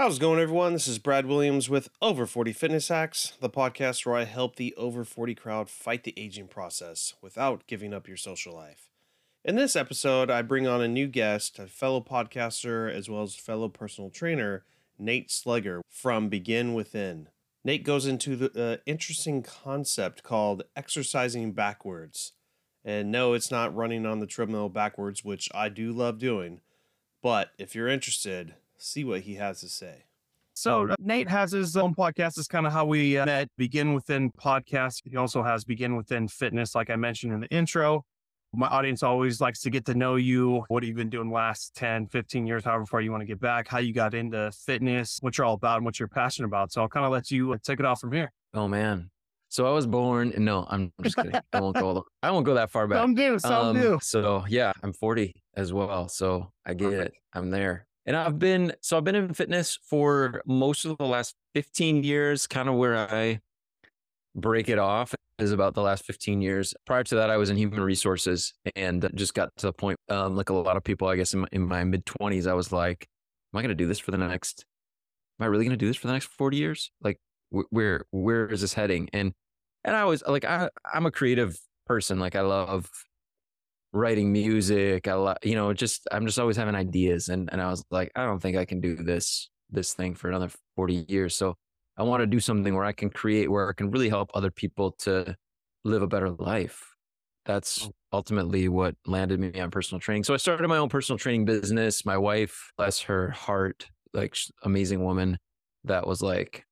How's it going, everyone? This is Brad Williams with Over 40 Fitness Hacks, the podcast where I help the over 40 crowd fight the aging process without giving up your social life. In this episode, I bring on a new guest, a fellow podcaster as well as fellow personal trainer, Nate Slegger from Begin Within. Nate goes into the uh, interesting concept called exercising backwards. And no, it's not running on the treadmill backwards, which I do love doing. But if you're interested, see what he has to say. So uh, Nate has his own podcast. Is kind of how we uh, met. Begin Within podcast. He also has Begin Within Fitness, like I mentioned in the intro. My audience always likes to get to know you. What have you been doing last 10, 15 years, however far you want to get back, how you got into fitness, what you're all about, and what you're passionate about. So I'll kind of let you uh, take it off from here. Oh man. So I was born. No, I'm just kidding. I won't go. I won't go that far back. Some do, some Um, do. So yeah, I'm 40 as well. So I get Perfect. it. I'm there. And I've been so I've been in fitness for most of the last 15 years, kind of where I break it off is about the last 15 years. Prior to that, I was in human resources and just got to the point, um, like a lot of people, I guess in my, in my mid 20s, I was like, am I going to do this for the next, am I really going to do this for the next 40 years? Like, wh- where, where is this heading? And, and I was like, I, I'm a creative person. Like, I love writing music. I love, you know, just, I'm just always having ideas. And, and I was like, I don't think I can do this, this thing for another 40 years. So I want to do something where I can create, where I can really help other people to live a better life. That's mm. ultimately what landed me on personal training. So I started my own personal training business. My wife, bless her heart, like amazing woman, that was like,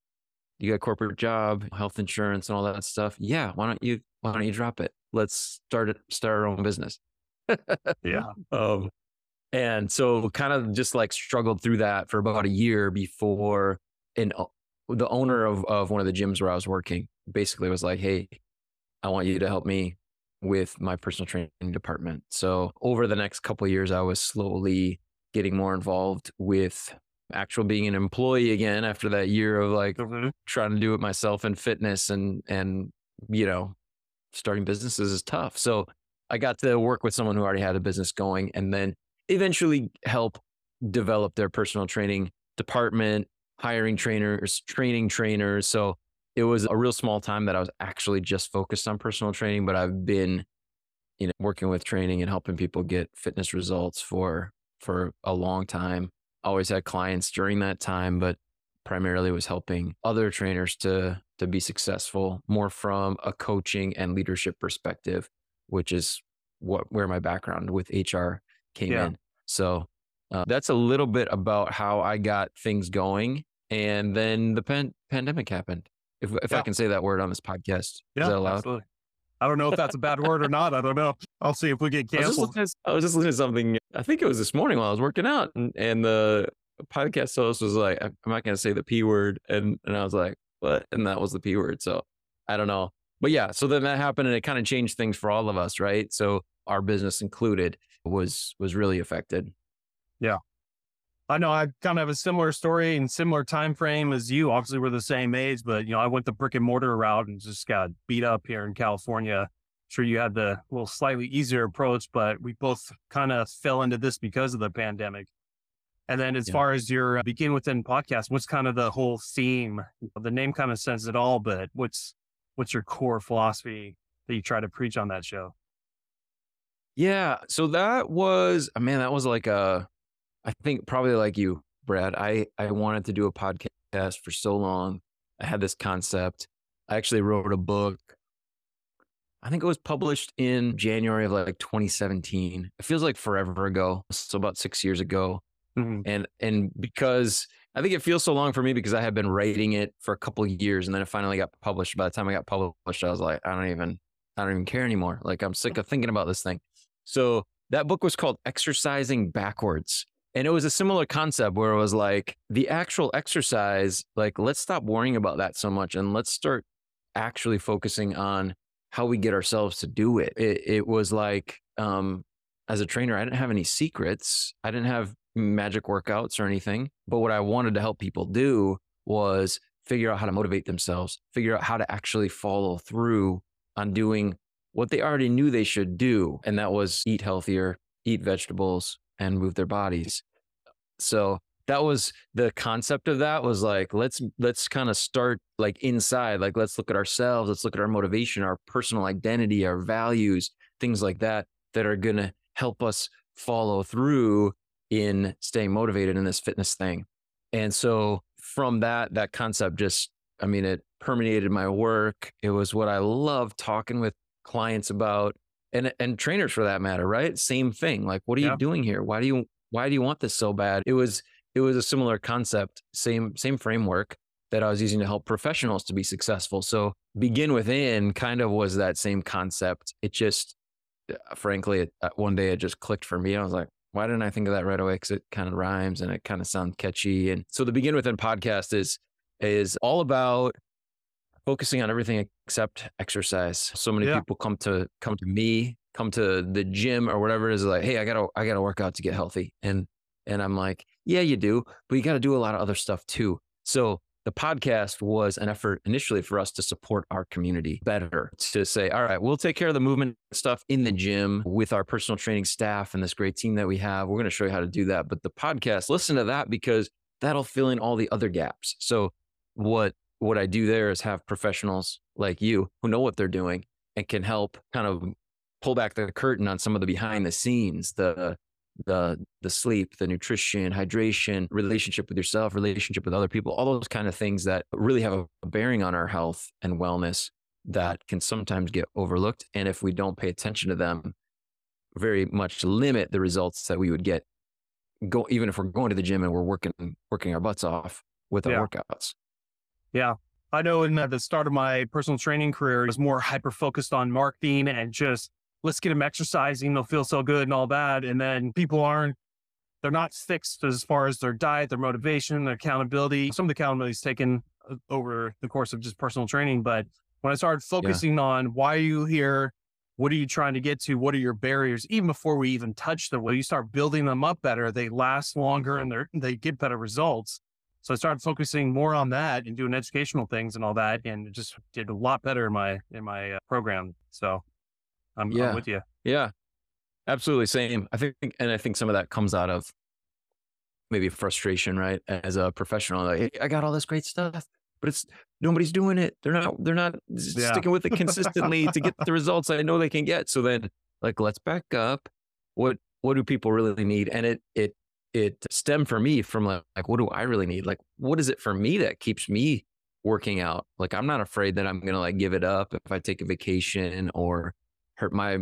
"You got a corporate job, health insurance, and all that stuff. Yeah, why don't you why don't you drop it? Let's start it, start our own business." Yeah. Um, and so kind of just like struggled through that for about a year before an o- the owner of, of one of the gyms where I was working basically was like, Hey, I want you to help me with my personal training department. So over the next couple of years, I was slowly getting more involved with actual being an employee again after that year of like Mhm. trying to do it myself in fitness and and you know starting businesses is tough so i got to work with someone who already had a business going and then eventually help develop their personal training department hiring trainers training trainers. So it was a real small time that i was actually just focused on personal training but i've been you know working with training and helping people get fitness results for for a long time. Always had clients during that time but primarily was helping other trainers to to be successful more from a coaching and leadership perspective which is what where my background with hr came Yeah. in so uh, that's a little bit about how i got things going and then the pan- pandemic happened if, if i can say that word on this podcast is that allowed absolutely. I don't know if that's a bad word or not. I don't know. I'll see if we get I was, canceled. to- I was just listening to something. I think it was this morning while I was working out, and, and the podcast host was like, "I'm not going to say the p word," and and I was like, "What?" And that was the p word. So I don't know, but yeah. So then that happened, and it kind of changed things for all of us, right? So our business included was was really affected. Yeah. I know I kind of have a similar story and similar time frame as you. Obviously, we're the same age, but you know, I went the brick and mortar route and just got beat up here in California. Sure, you had the little slightly easier approach, but we both kind of fell into this because of the pandemic. And then, as Yeah. far as your uh, begin within podcast, what's kind of the whole theme? The name kind of says it all, but what's what's your core philosophy that you try to preach on that show? Yeah. So that was uh, man, that was like a I think probably like you, Brad. I I wanted to do a podcast for so long. I had this concept. I actually wrote a book. I think it was published in January of like 2017. It feels like forever ago. So about 6 years ago. Mhm. And and because I think it feels so long for me because I had been writing it for a couple years and then it finally got published. By the time I got published, I was like, I don't even I don't even care anymore. Like I'm sick of thinking about this thing. So that book was called Exercising Backwards. And it was a similar concept where it was like the actual exercise, like let's stop worrying about that so much and let's start actually focusing on how we get ourselves to do it. It, it was like, um, as a trainer, I didn't have any secrets. I didn't have magic workouts or anything. But what I wanted to help people do was figure out how to motivate themselves, figure out how to actually follow through on doing what they already knew they should do. And that was eat healthier, eat vegetables, and move their bodies. So that was the concept of that was like let's let's kind of start like inside like let's look at ourselves let's look at our motivation our personal identity our values things like that that are going to help us follow through in staying motivated in this fitness thing and so from that that concept just i mean it permeated my work it was what i love talking with clients about and and trainers for that matter right same thing like what are yeah. you doing here why do you why do you want this so bad it was it was a similar concept, same same framework that I was using to help professionals to be successful. So begin within kind of was that same concept. It just, uh, frankly, it, uh, one day it just clicked for me. I was like, why didn't I think of that right away? Because it kind of rhymes and it kind of sounds catchy. And so the begin within podcast is is all about focusing on everything except exercise. So many yeah. people come to come to me, come to the gym or whatever it is like, hey, I gotta I gotta work out to get healthy. And and I'm like, yeah, you do, but you got to do a lot of other stuff too. So the podcast was an effort initially for us to support our community better to say, all right, we'll take care of the movement stuff in the gym with our personal training staff and this great team that we have. We're going to show you how to do that. But the podcast, listen to that because that'll fill in all the other gaps. So what what I do there is have professionals like you who know what they're doing and can help kind of pull back the curtain on some of the behind the scenes, the the the sleep, the nutrition, hydration, relationship with yourself, relationship with other people, all those kind of things that really have a bearing on our health and wellness that can sometimes get overlooked. And if we don't pay attention to them, very much limit the results that we would get go even if we're going to the gym and we're working working our butts off with our yeah. workouts. Yeah. I know in at the start of my personal training career, I was more hyper focused on marketing and just let's get them exercising. They'll feel so good and all that. And then people aren't, they're not fixed as far as their diet, their motivation, their accountability. Some of the accountability is taken uh, over the course of just personal training. But when I started focusing yeah. on why are you here? What are you trying to get to? What are your barriers? Even before we even touch them, when you start building them up better, they last longer and they they get better results. So I started focusing more on that and doing educational things and all that, and just did a lot better in my in my uh, program. So I'm, yeah. I'm with you. Yeah, absolutely. Same. I think, and I think some of that comes out of maybe frustration, right? As a professional, like, hey, I got all this great stuff, but it's nobody's doing it. They're not, they're not yeah. sticking with it consistently to get the results I know they can get. So then like, let's back up. What, what do people really need? And it, it, it stemmed for me from like, like, what do I really need? Like, what is it for me that keeps me working out? Like, I'm not afraid that I'm going to like give it up if I take a vacation or hurt my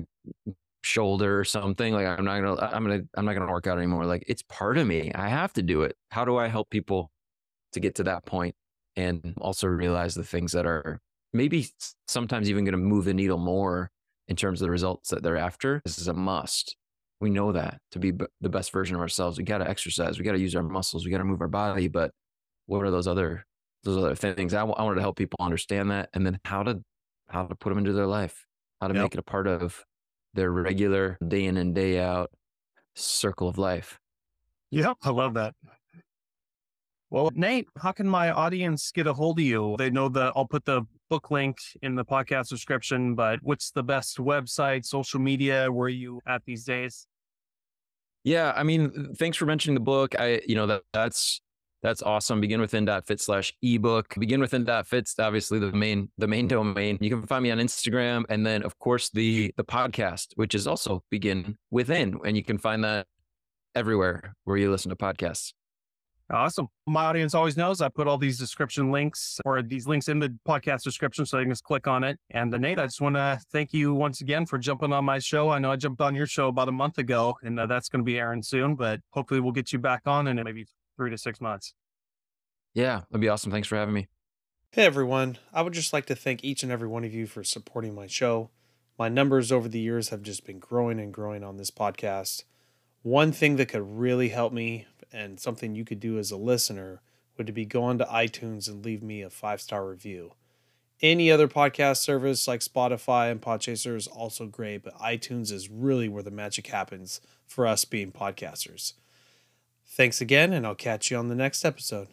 shoulder or something like i'm not gonna i'm gonna i'm not gonna work out anymore like it's part of me i have to do it. How do i help people to get to that point and also realize the things that are maybe sometimes even going to move the needle more in terms of the results that they're after? This is a must. We know that to be b- the best version of ourselves we got to exercise we got to use our muscles we got to move our body but what are those other those other things? I, w- I wanted to help people understand that and then how to how to put them into their life how to yep. make it a part of their regular day in and day out circle of life. Yeah, I love that. Well, Nate, how can my audience get a hold of you? They know that I'll put the book link in the podcast description, but what's the best website, social media, where you at these days? Yeah, I mean, thanks for mentioning the book. I, you know, that that's that's awesome. Begin within.fit slash ebook. Begin within.fit's obviously the main the main domain. You can find me on Instagram and then of course the the podcast, which is also begin within. And you can find that everywhere where you listen to podcasts. Awesome. My audience always knows I put all these description links or these links in the podcast description so you can just click on it. And uh, Nate, I just want to thank you once again for jumping on my show. I know I jumped on your show about a month ago and uh, that's going to be airing soon, but hopefully we'll get you back on and maybe three to six months. Yeah, that'd be awesome. Thanks for having me. Hey, everyone. I would just like to thank each and every one of you for supporting my show. My numbers over the years have just been growing and growing on this podcast. One thing that could really help me and something you could do as a listener would be go onto iTunes and leave me a five star review. Any other podcast service like Spotify and Podchaser is also great, but iTunes is really where the magic happens for us being podcasters. Thanks again, and I'll catch you on the next episode.